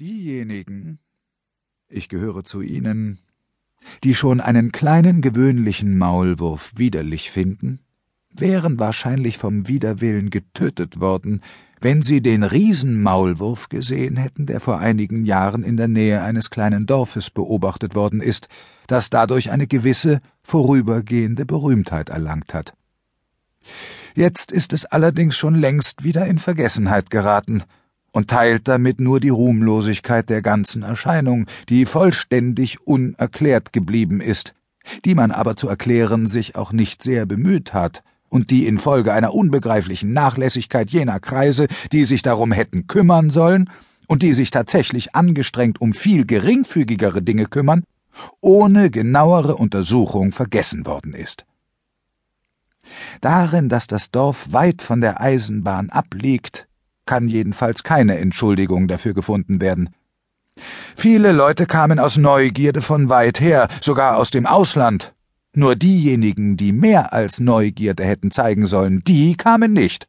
Diejenigen, ich gehöre zu ihnen, die schon einen kleinen gewöhnlichen Maulwurf widerlich finden, wären wahrscheinlich vom Widerwillen getötet worden, wenn sie den Riesenmaulwurf gesehen hätten, der vor einigen Jahren in der Nähe eines kleinen Dorfes beobachtet worden ist, das dadurch eine gewisse vorübergehende Berühmtheit erlangt hat. Jetzt ist es allerdings schon längst wieder in Vergessenheit geraten, und teilt damit nur die Ruhmlosigkeit der ganzen Erscheinung, die vollständig unerklärt geblieben ist, die man aber zu erklären sich auch nicht sehr bemüht hat, und die infolge einer unbegreiflichen Nachlässigkeit jener Kreise, die sich darum hätten kümmern sollen und die sich tatsächlich angestrengt um viel geringfügigere Dinge kümmern, ohne genauere Untersuchung vergessen worden ist. Darin, dass das Dorf weit von der Eisenbahn abliegt, kann jedenfalls keine Entschuldigung dafür gefunden werden. Viele Leute kamen aus Neugierde von weit her, sogar aus dem Ausland. Nur diejenigen, die mehr als Neugierde hätten zeigen sollen, die kamen nicht.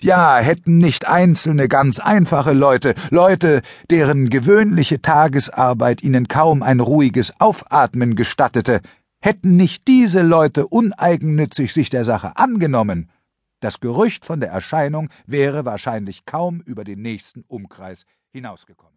Ja, hätten nicht einzelne ganz einfache Leute, Leute, deren gewöhnliche Tagesarbeit ihnen kaum ein ruhiges Aufatmen gestattete, hätten nicht diese Leute uneigennützig sich der Sache angenommen, das Gerücht von der Erscheinung wäre wahrscheinlich kaum über den nächsten Umkreis hinausgekommen.